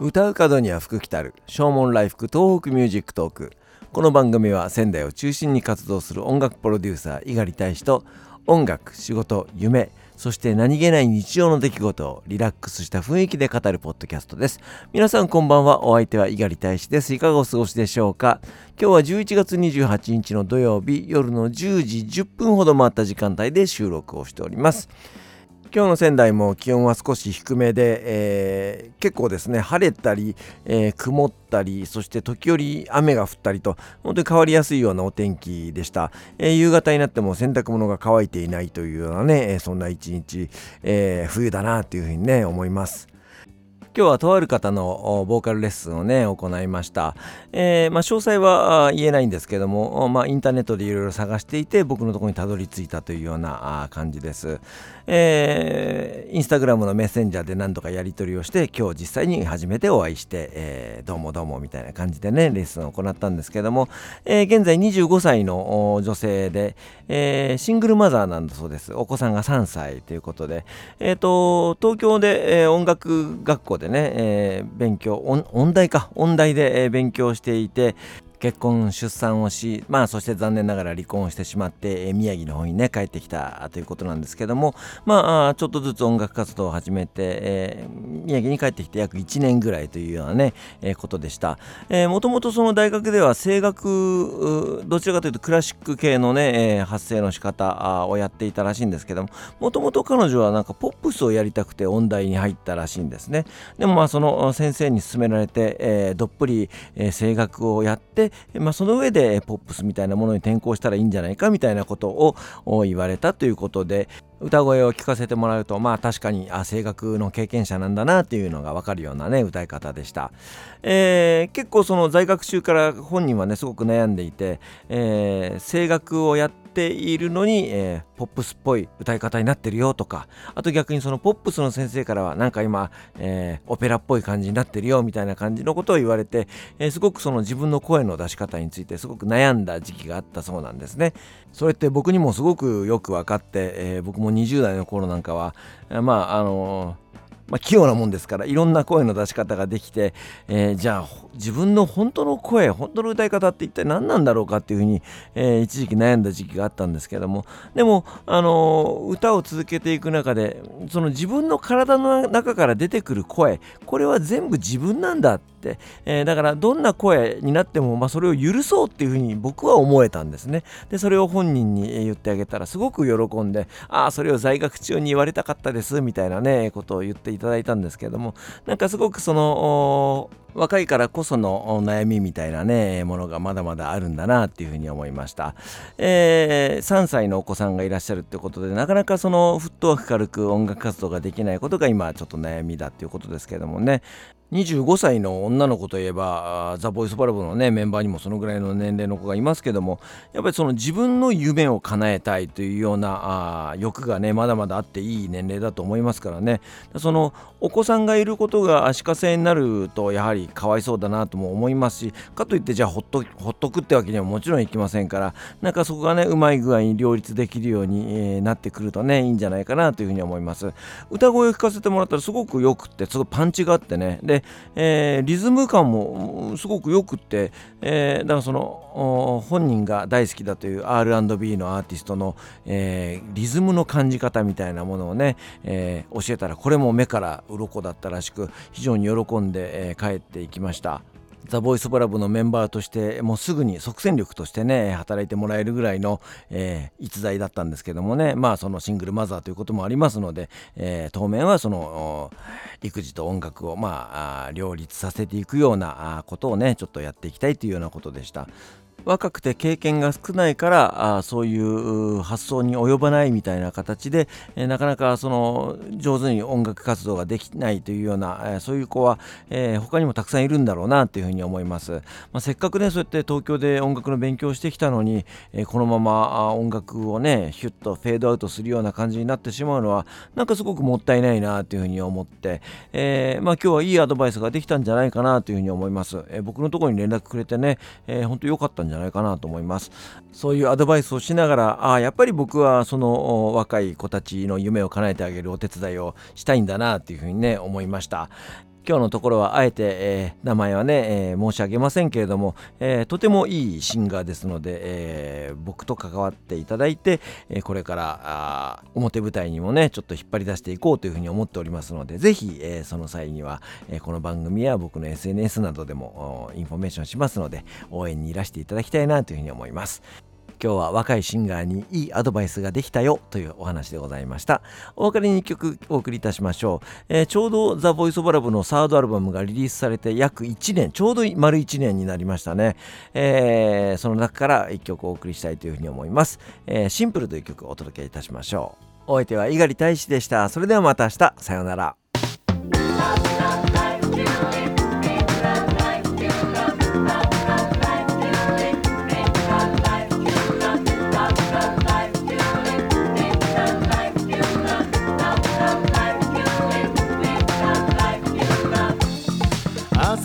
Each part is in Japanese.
歌う門には福来たる。唱門来福 TOHOKU MUSIC TALK。この番組は仙台を中心に活動する音楽プロデューサー猪狩大使と音楽仕事夢そして何気ない日常の出来事をリラックスした雰囲気で語るポッドキャストです。皆さんこんばんは。お相手は猪狩大使です。いかがお過ごしでしょうか？今日は11月28日の土曜日夜の10時10分ほど回った時間帯で収録をしております。今日の仙台も気温は少し低めで、えー、結構ですね晴れたり、えー、曇ったりそして時折雨が降ったりと本当に変わりやすいようなお天気でした、えー、夕方になっても洗濯物が乾いていないというようなねそんな一日、え冬だなというふうにね思います。今日はとある方のボーカルレッスンをね行いました、えー、まあ、詳細は言えないんですけども、まあ、インターネットでいろいろ探していて僕のところにたどり着いたというような感じです、えー、インスタグラムのメッセンジャーで何度かやり取りをして今日実際に初めてお会いして、えー、どうもどうもみたいな感じでねレッスンを行ったんですけども、え現在25歳の女性で、えシングルマザーなんだそうです。お子さんが3歳ということで、えーと、東京で、え音楽学校でね、えー、勉強音大か。音大で、勉強していて結婚出産をしまあそして残念ながら離婚をしてしまって、えー、宮城の方にね帰ってきたということなんですけどもまあちょっとずつ音楽活動を始めて、えー、宮城に帰ってきて約1年ぐらいというようなね、えー、ことでした。もともとその大学では声楽どちらかというとクラシック系のね、えー、発声の仕方をやっていたらしいんですけどももともと彼女はなんかポップスをやりたくて音大に入ったらしいんですね。でもまあその先生に勧められて、えー、どっぷり、えー、声楽をやってまあ、その上でポップスみたいなものに転向したらいいんじゃないかみたいなことを言われたということで歌声を聞かせてもらうとまあ確かにあ声楽の経験者なんだなっていうのが分かるようなね歌い方でした、えー、結構その在学中から本人はねすごく悩んでいて、えー、声楽をやってているのに、えー、ポップスっぽい歌い方になってるよとかあと逆にそのポップスの先生からはなんか今、えー、オペラっぽい感じになってるよみたいな感じのことを言われて、えー、すごくその自分の声の出し方についてすごく悩んだ時期があったそうなんですね。それって僕にもすごくよく分かって、え僕も20代の頃なんかはまああのーまあ、器用なもんですからいろんな声の出し方ができて、えー、じゃあ自分の本当の声本当の歌い方って一体何なんだろうかっていうふうに、えー、一時期悩んだ時期があったんですけどもでも、あのー、歌を続けていく中でその自分の体の中から出てくる声これは全部自分なんだって、えー、だからどんな声になっても、まあ、それを許そうっていうふうに僕は思えたんですね。でそれを本人に言ってあげたらすごく喜んでああそれを在学中に言われたかったですみたいなねことを言っていただいたんですけどもなんかすごくその若いからこその悩みみたいなねものがまだまだあるんだなっていうふうに思いました、えー、3歳のお子さんがいらっしゃるってことでなかなかそのフットワーク軽く音楽活動ができないことが今ちょっと悩みだっていうことですけどもね。25歳の女の子といえばザ・ボイス・バラブのねメンバーにもそのぐらいの年齢の子がいますけどもやっぱりその自分の夢を叶えたいというようなあ欲がねまだまだあっていい年齢だと思いますからね。そのお子さんがいることが足かせになるとやはりかわいそうだなとも思いますしかといってじゃあほっとほっとくってわけにはもちろんいきませんからなんかそこがねうまい具合に両立できるように、え、なってくるとねいいんじゃないかなというふうに思います。歌声を聞かせてもらったらすごくよくってすごいパンチがあってね。でえー、リズム感もすごくよくって、えー、だからその本人が大好きだという R&B のアーティストの、えー、リズムの感じ方みたいなものをね、え教えたらこれも目から鱗だったらしく非常に喜んで、え帰っていきました。ザ・ボイス・ブラブのメンバーとしてもうすぐに即戦力としてね働いてもらえるぐらいの、えー、逸材だったんですけどもねまあそのシングルマザーということもありますので、えー、当面はその育児と音楽をまあ両立させていくようなことをねちょっとやっていきたいというようなことでした。若くて経験が少ないからあそういう発想に及ばないみたいな形で、えー、なかなかその上手に音楽活動ができないというような、えー、そういう子は、えー、他にもたくさんいるんだろうなというふうに思います、まあ、せっかくねそうやって東京で音楽の勉強をしてきたのに、えこのまま音楽をねヒュッとフェードアウトするような感じになってしまうのはなんかすごくもったいないなというふうに思って、えまあ、今日はいいアドバイスができたんじゃないかなというふうに思います、え僕のところに連絡くれてね、えー、本当良かったじゃないかなと思います。そういうアドバイスをしながらああやっぱり僕はその若い子たちの夢を叶えてあげるお手伝いをしたいんだなっていうふうにね思いました。今日のところはあえて、えー、名前はね、えー、申し上げませんけれども、えー、とてもいいシンガーですので、え僕と関わっていただいて、えこれから表舞台にもねちょっと引っ張り出していこうというふうに思っておりますのでぜひ、えその際には、えこの番組や僕の SNS などでもインフォメーションしますので応援にいらしていただきたいなというふうに思います。今日は若いシンガーにいいアドバイスができたよというお話でございました。お別れに1曲お送りいたしましょう。えー、ちょうど The Voice of Love のサードアルバムがリリースされて約1年、ちょうど丸1年になりましたね。えー、その中から1曲お送りしたいというふうに思います。えー、シンプルという曲をお届けいたしましょう。お相手は猪狩大使でした。それではまた明日。さようなら。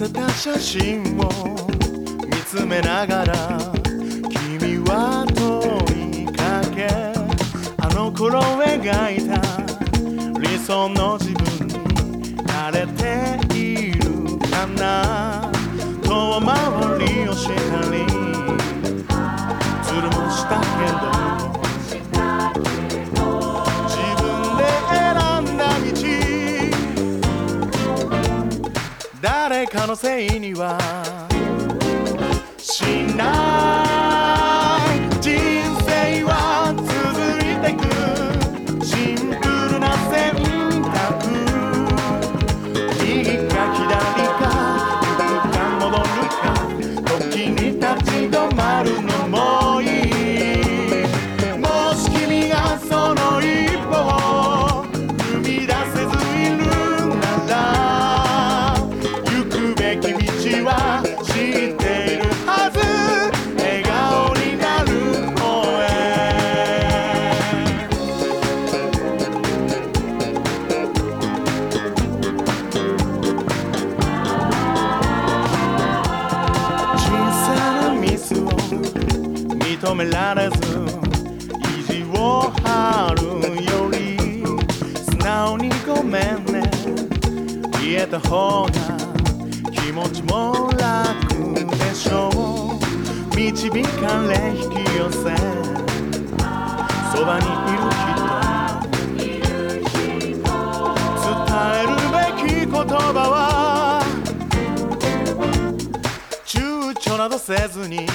せた写真を見つめながら君は問いかけあの頃描いた理想の自分に慣れているかな。遠回りをしたりつるもしたけど。のせいには。しないスを認められず意地を張るより素直にごめんね。言えた方が気持ちも楽でしょう。導かれ引き寄せ。そばにせずに